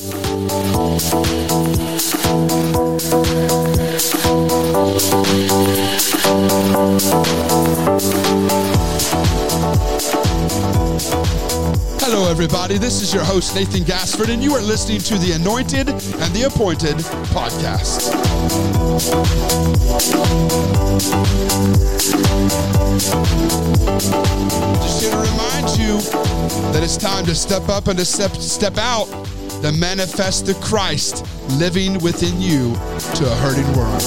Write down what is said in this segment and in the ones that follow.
Hello, everybody. This is your host, Nathan Gassford, and you are listening to the Anointed and the Appointed podcast. Just here to remind you that it's time to step up and to step, step out to manifest the Christ living within you to a hurting world.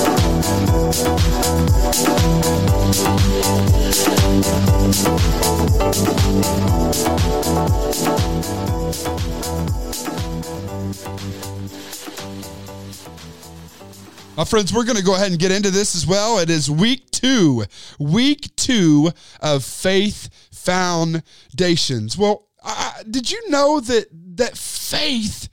My friends, we're going to go ahead and get into this as well. It is week two, week two of faith foundations. Well, uh, did you know that that faith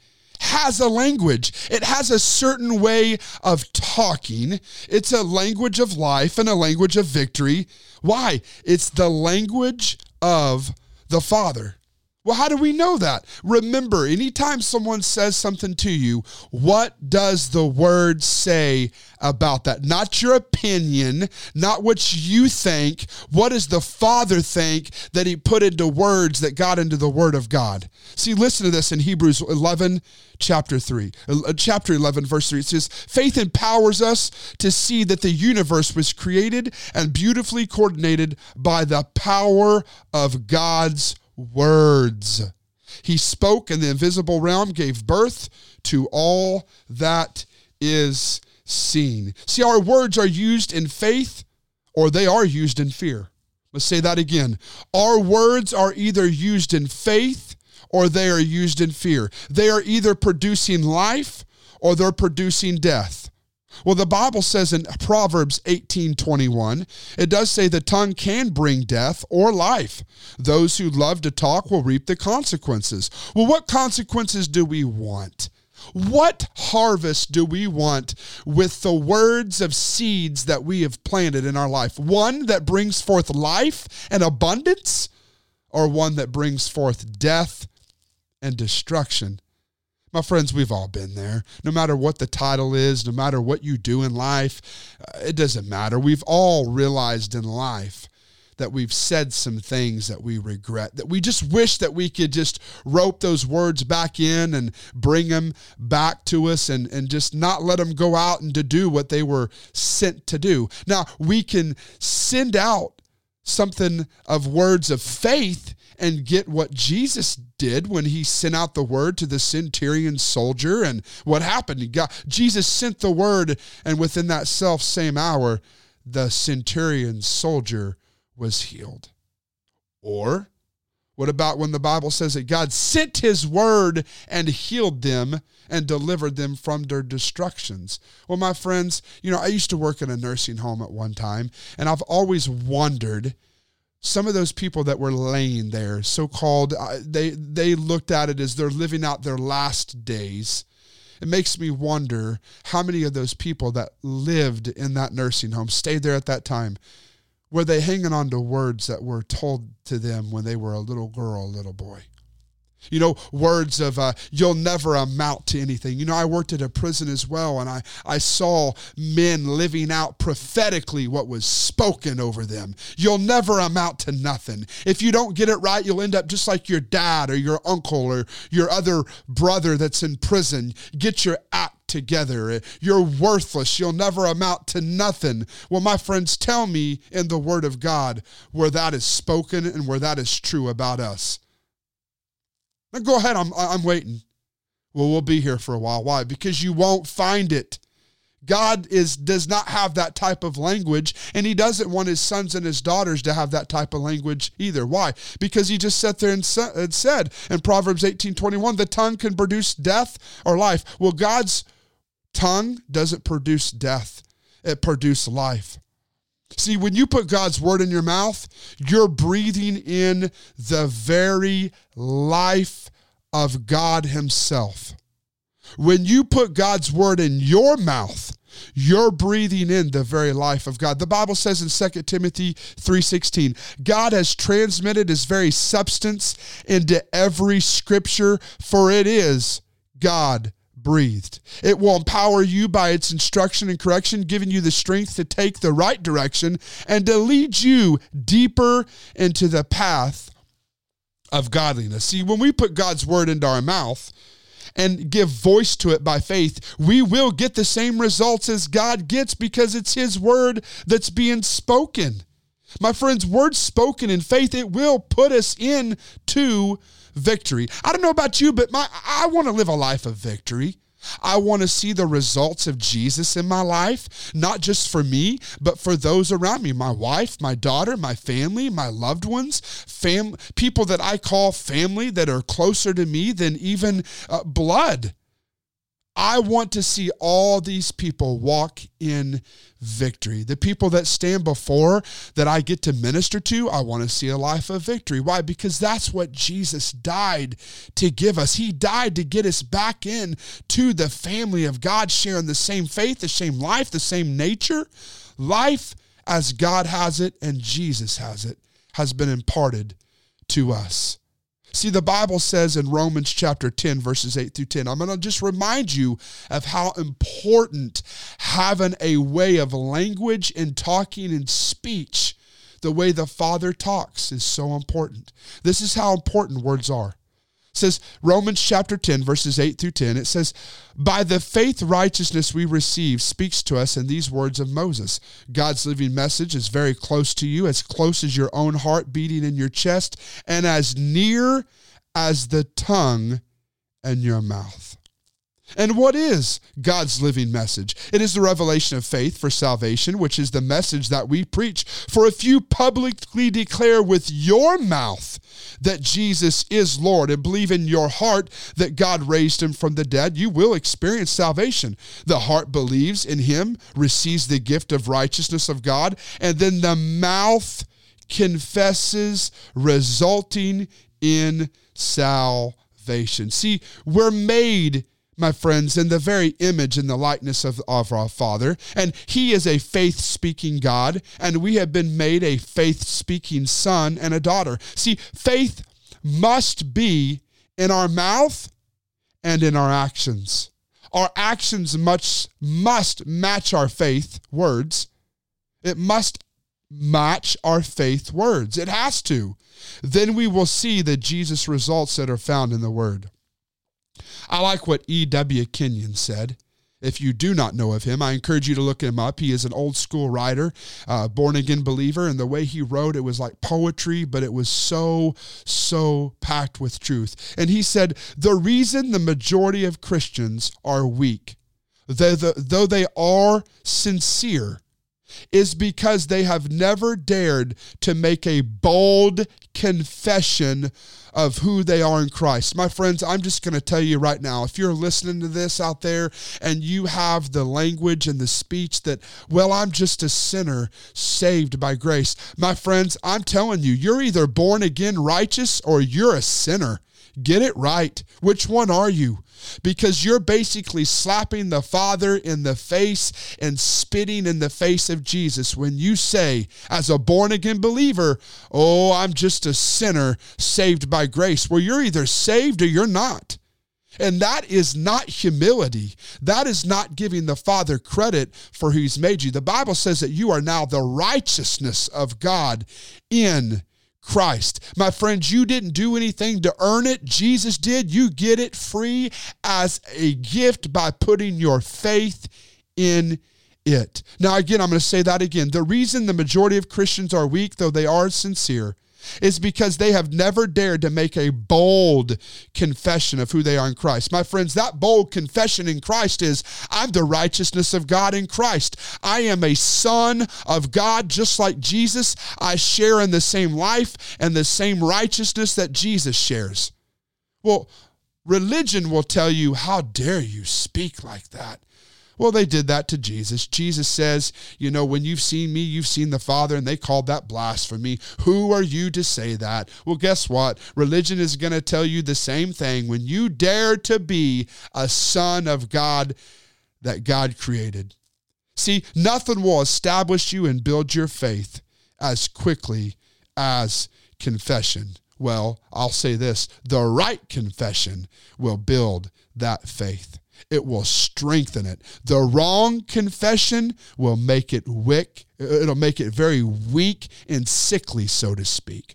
has a language? It has a certain way of talking. It's a language of life and a language of victory. Why? It's the language of the Father. Well, how do we know that? Remember, anytime someone says something to you, what does the word say about that? Not your opinion, not what you think. What does the Father think that He put into words that got into the Word of God? See, listen to this in Hebrews 11, chapter 3. Uh, chapter 11, verse 3. It says, Faith empowers us to see that the universe was created and beautifully coordinated by the power of God's words. He spoke, and the invisible realm gave birth to all that is seen. See, our words are used in faith or they are used in fear. Let's say that again. Our words are either used in faith or they are used in fear. They are either producing life or they're producing death. Well, the Bible says in Proverbs 18 21, it does say the tongue can bring death or life. Those who love to talk will reap the consequences. Well, what consequences do we want? What harvest do we want with the words of seeds that we have planted in our life? One that brings forth life and abundance, or one that brings forth death and destruction? My friends, we've all been there. No matter what the title is, no matter what you do in life, uh, it doesn't matter. We've all realized in life that we've said some things that we regret, that we just wish that we could just rope those words back in and bring them back to us and, and just not let them go out and to do what they were sent to do. Now, we can send out something of words of faith and get what Jesus did when he sent out the word to the centurion soldier. And what happened? Got, Jesus sent the word, and within that self same hour, the centurion soldier was healed. Or what about when the Bible says that God sent his word and healed them and delivered them from their destructions? Well, my friends, you know, I used to work in a nursing home at one time, and I've always wondered some of those people that were laying there so-called uh, they they looked at it as they're living out their last days. It makes me wonder how many of those people that lived in that nursing home stayed there at that time were they hanging on to words that were told to them when they were a little girl a little boy you know, words of uh, you'll never amount to anything. You know, I worked at a prison as well, and I, I saw men living out prophetically what was spoken over them. You'll never amount to nothing. If you don't get it right, you'll end up just like your dad or your uncle or your other brother that's in prison. Get your act together. You're worthless. You'll never amount to nothing. Well, my friends, tell me in the Word of God where that is spoken and where that is true about us. Now go ahead. I'm I'm waiting. Well, we'll be here for a while. Why? Because you won't find it. God is does not have that type of language, and He doesn't want His sons and His daughters to have that type of language either. Why? Because He just sat there and, said in Proverbs eighteen twenty one, the tongue can produce death or life. Well, God's tongue doesn't produce death; it produces life. See, when you put God's word in your mouth, you're breathing in the very life of God Himself. When you put God's word in your mouth, you're breathing in the very life of God. The Bible says in 2 Timothy 3:16, God has transmitted his very substance into every scripture, for it is God breathed. It will empower you by its instruction and correction, giving you the strength to take the right direction and to lead you deeper into the path of godliness. See, when we put God's word into our mouth, and give voice to it by faith, we will get the same results as God gets because it's His word that's being spoken. My friends, words spoken in faith, it will put us into victory. I don't know about you, but my I want to live a life of victory. I want to see the results of Jesus in my life, not just for me, but for those around me my wife, my daughter, my family, my loved ones, fam- people that I call family that are closer to me than even uh, blood. I want to see all these people walk in victory. The people that stand before that I get to minister to, I want to see a life of victory. Why? Because that's what Jesus died to give us. He died to get us back in to the family of God, sharing the same faith, the same life, the same nature. Life as God has it and Jesus has it has been imparted to us. See, the Bible says in Romans chapter 10, verses 8 through 10, I'm going to just remind you of how important having a way of language and talking and speech, the way the Father talks, is so important. This is how important words are. It says Romans chapter 10 verses 8 through 10 it says by the faith righteousness we receive speaks to us in these words of Moses God's living message is very close to you as close as your own heart beating in your chest and as near as the tongue and your mouth and what is God's living message? It is the revelation of faith for salvation, which is the message that we preach. For if you publicly declare with your mouth that Jesus is Lord and believe in your heart that God raised him from the dead, you will experience salvation. The heart believes in him, receives the gift of righteousness of God, and then the mouth confesses, resulting in salvation. See, we're made my friends, in the very image and the likeness of, of our Father. And He is a faith speaking God, and we have been made a faith speaking son and a daughter. See, faith must be in our mouth and in our actions. Our actions must, must match our faith words. It must match our faith words. It has to. Then we will see the Jesus results that are found in the Word. I like what E.W. Kenyon said. If you do not know of him, I encourage you to look him up. He is an old school writer, uh, born again believer, and the way he wrote it was like poetry, but it was so, so packed with truth. And he said, The reason the majority of Christians are weak, though, though they are sincere, is because they have never dared to make a bold confession of who they are in Christ. My friends, I'm just going to tell you right now if you're listening to this out there and you have the language and the speech that, well, I'm just a sinner saved by grace, my friends, I'm telling you, you're either born again righteous or you're a sinner. Get it right. Which one are you? Because you're basically slapping the Father in the face and spitting in the face of Jesus when you say, as a born again believer, Oh, I'm just a sinner saved by grace. Well, you're either saved or you're not. And that is not humility. That is not giving the Father credit for who He's made you. The Bible says that you are now the righteousness of God in Christ. My friends, you didn't do anything to earn it. Jesus did. You get it free as a gift by putting your faith in it. Now, again, I'm going to say that again. The reason the majority of Christians are weak, though they are sincere, is because they have never dared to make a bold confession of who they are in Christ. My friends, that bold confession in Christ is I'm the righteousness of God in Christ. I am a son of God just like Jesus. I share in the same life and the same righteousness that Jesus shares. Well, religion will tell you, How dare you speak like that? Well, they did that to Jesus. Jesus says, You know, when you've seen me, you've seen the Father, and they called that blasphemy. Who are you to say that? Well, guess what? Religion is going to tell you the same thing. When you dare to be a son of God that God created. See, nothing will establish you and build your faith as quickly as confession Well, I'll say this the right confession will build that faith. It will strengthen it. The wrong confession will make it wick. It'll make it very weak and sickly, so to speak.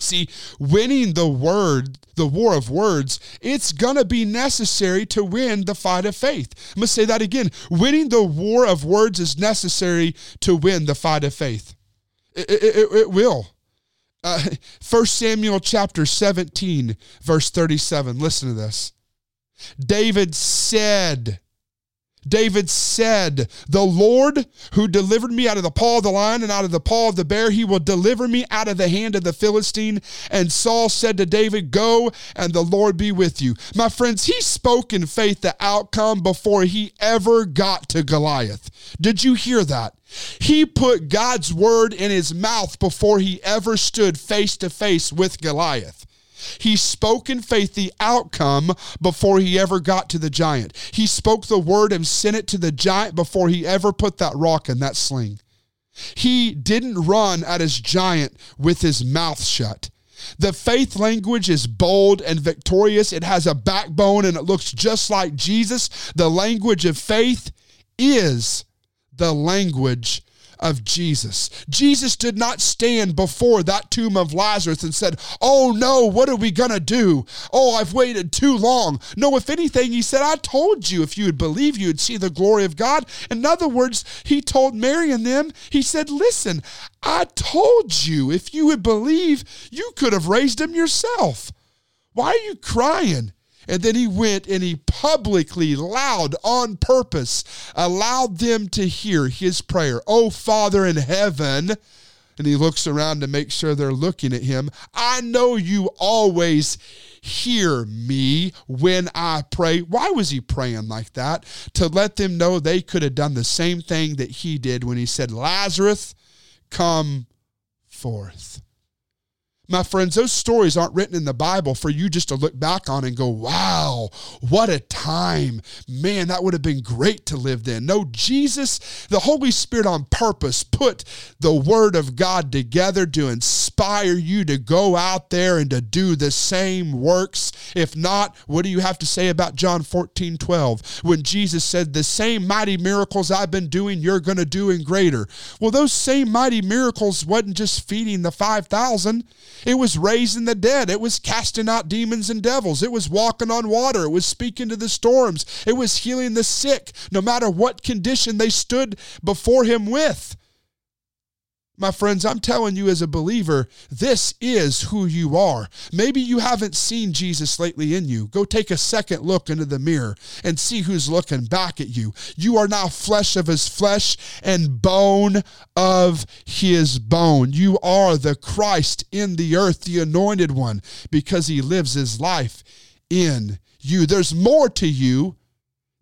See, winning the word, the war of words, it's going to be necessary to win the fight of faith. I'm going to say that again. Winning the war of words is necessary to win the fight of faith. It, it, it will. Uh, 1 Samuel chapter 17, verse 37. Listen to this. David said, David said, The Lord who delivered me out of the paw of the lion and out of the paw of the bear, he will deliver me out of the hand of the Philistine. And Saul said to David, Go and the Lord be with you. My friends, he spoke in faith the outcome before he ever got to Goliath. Did you hear that? He put God's word in his mouth before he ever stood face to face with Goliath. He spoke in faith the outcome before he ever got to the giant. He spoke the word and sent it to the giant before he ever put that rock in that sling. He didn't run at his giant with his mouth shut. The faith language is bold and victorious. It has a backbone and it looks just like Jesus. The language of faith is the language of Jesus. Jesus did not stand before that tomb of Lazarus and said, Oh no, what are we going to do? Oh, I've waited too long. No, if anything, he said, I told you if you would believe, you would see the glory of God. In other words, he told Mary and them, he said, Listen, I told you if you would believe, you could have raised him yourself. Why are you crying? And then he went and he publicly, loud, on purpose, allowed them to hear his prayer. Oh, Father in heaven. And he looks around to make sure they're looking at him. I know you always hear me when I pray. Why was he praying like that? To let them know they could have done the same thing that he did when he said, Lazarus, come forth. My friends, those stories aren't written in the Bible for you just to look back on and go, wow, what a time. Man, that would have been great to live then. No, Jesus, the Holy Spirit on purpose put the Word of God together to inspire you to go out there and to do the same works. If not, what do you have to say about John 14, 12? When Jesus said, The same mighty miracles I've been doing, you're going to do in greater. Well, those same mighty miracles wasn't just feeding the 5,000. It was raising the dead. It was casting out demons and devils. It was walking on water. It was speaking to the storms. It was healing the sick, no matter what condition they stood before him with. My friends, I'm telling you as a believer, this is who you are. Maybe you haven't seen Jesus lately in you. Go take a second look into the mirror and see who's looking back at you. You are now flesh of his flesh and bone of his bone. You are the Christ in the earth, the anointed one, because he lives his life in you. There's more to you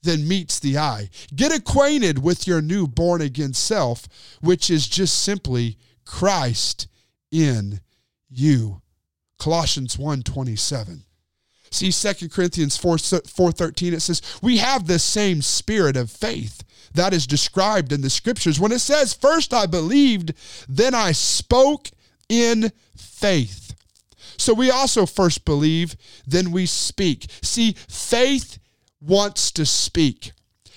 than meets the eye. Get acquainted with your new born again self, which is just simply Christ in you. Colossians 1:27. See 2 Corinthians 4, 4.13, it says, we have the same spirit of faith that is described in the scriptures. When it says, first I believed, then I spoke in faith. So we also first believe, then we speak. See, faith wants to speak,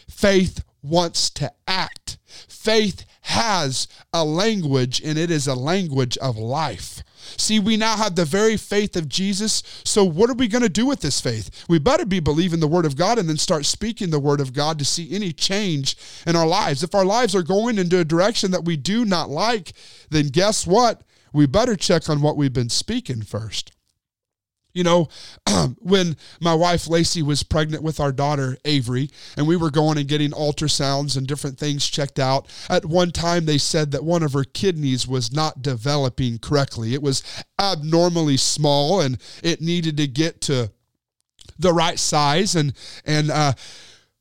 faith wants to act. Faith has a language, and it is a language of life. See, we now have the very faith of Jesus. So, what are we going to do with this faith? We better be believing the Word of God and then start speaking the Word of God to see any change in our lives. If our lives are going into a direction that we do not like, then guess what? We better check on what we've been speaking first. You know, when my wife Lacey was pregnant with our daughter Avery, and we were going and getting ultrasounds and different things checked out, at one time they said that one of her kidneys was not developing correctly. It was abnormally small and it needed to get to the right size. And, and, uh,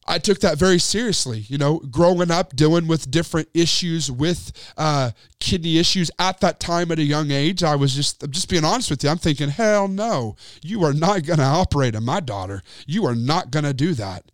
I took that very seriously. You know, growing up, dealing with different issues with uh, kidney issues at that time at a young age, I was just, I'm just being honest with you. I'm thinking, hell no, you are not going to operate on my daughter. You are not going to do that.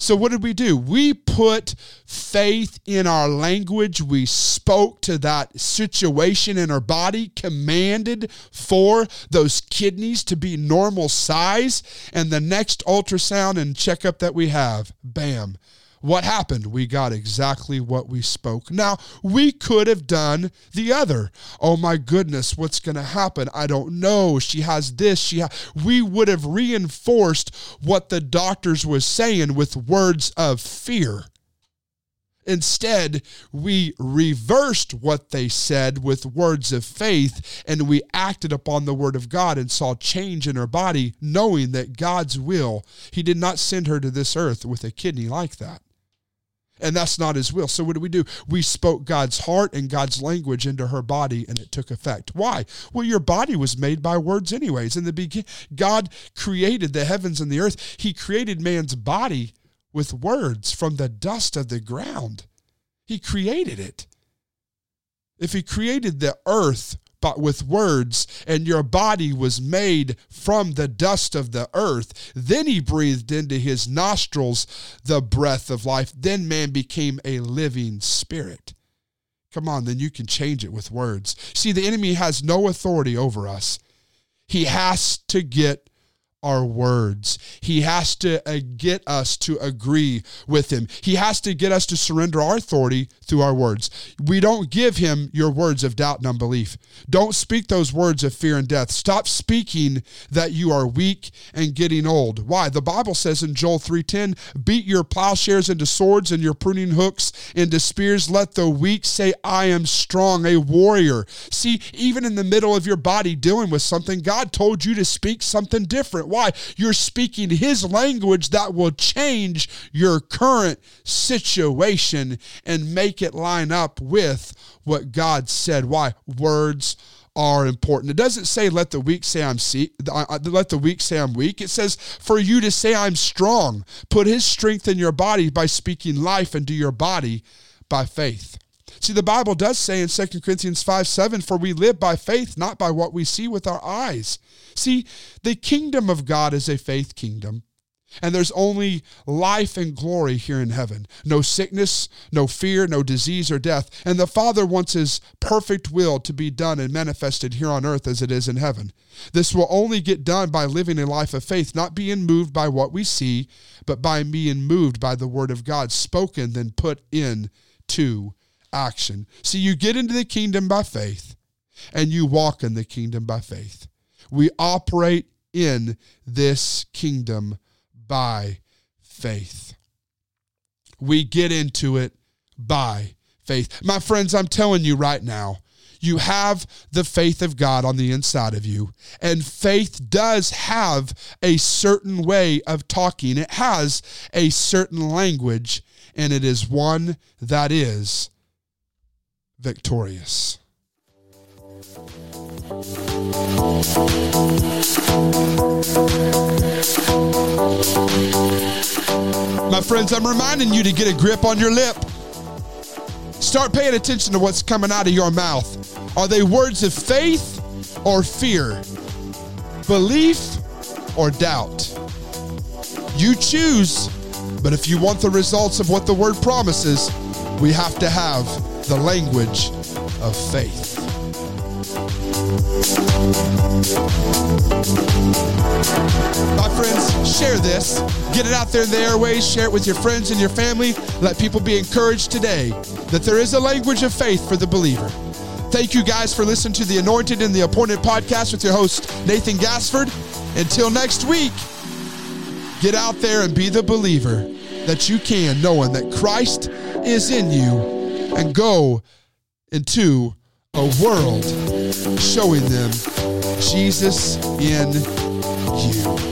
So, what did we do? We put faith in our language. We spoke to that situation in our body, commanded for those kidneys to be normal size. And the next ultrasound and checkup that we have, bam, what happened? We got exactly what we spoke. Now, we could have done the other. Oh my goodness, what's going to happen? I don't know. She has this. She ha-. we would have reinforced what the doctors was saying with words of fear. Instead, we reversed what they said with words of faith and we acted upon the word of God and saw change in her body, knowing that God's will, He did not send her to this earth with a kidney like that. And that's not his will. So what do we do? We spoke God's heart and God's language into her body and it took effect. Why? Well, your body was made by words anyways. In the beginning, God created the heavens and the earth. He created man's body with words from the dust of the ground. He created it. If he created the earth but with words, and your body was made from the dust of the earth. Then he breathed into his nostrils the breath of life. Then man became a living spirit. Come on, then you can change it with words. See, the enemy has no authority over us. He has to get our words. He has to uh, get us to agree with him. He has to get us to surrender our authority through our words. We don't give him your words of doubt and unbelief. Don't speak those words of fear and death. Stop speaking that you are weak and getting old. Why? The Bible says in Joel 3:10, "Beat your plowshares into swords and your pruning hooks into spears. Let the weak say, I am strong, a warrior." See, even in the middle of your body dealing with something, God told you to speak something different why? You're speaking his language that will change your current situation and make it line up with what God said. Why? Words are important. It doesn't say let the weak say I'm see, uh, uh, let the weak say I'm weak. It says for you to say I'm strong. Put his strength in your body by speaking life into your body by faith. See, the Bible does say in 2 Corinthians 5 7, for we live by faith, not by what we see with our eyes. See, the kingdom of God is a faith kingdom. And there's only life and glory here in heaven. No sickness, no fear, no disease or death. And the Father wants His perfect will to be done and manifested here on earth as it is in heaven. This will only get done by living a life of faith, not being moved by what we see, but by being moved by the Word of God, spoken, then put into action. See, you get into the kingdom by faith and you walk in the kingdom by faith. We operate in this kingdom by faith. We get into it by faith. My friends, I'm telling you right now, you have the faith of God on the inside of you. And faith does have a certain way of talking, it has a certain language, and it is one that is victorious. My friends, I'm reminding you to get a grip on your lip. Start paying attention to what's coming out of your mouth. Are they words of faith or fear? Belief or doubt? You choose, but if you want the results of what the word promises, we have to have the language of faith. My friends, share this. Get it out there in the airways. Share it with your friends and your family. Let people be encouraged today that there is a language of faith for the believer. Thank you guys for listening to the Anointed and the Appointed podcast with your host, Nathan Gassford. Until next week, get out there and be the believer that you can, knowing that Christ is in you and go into a world showing them Jesus in you.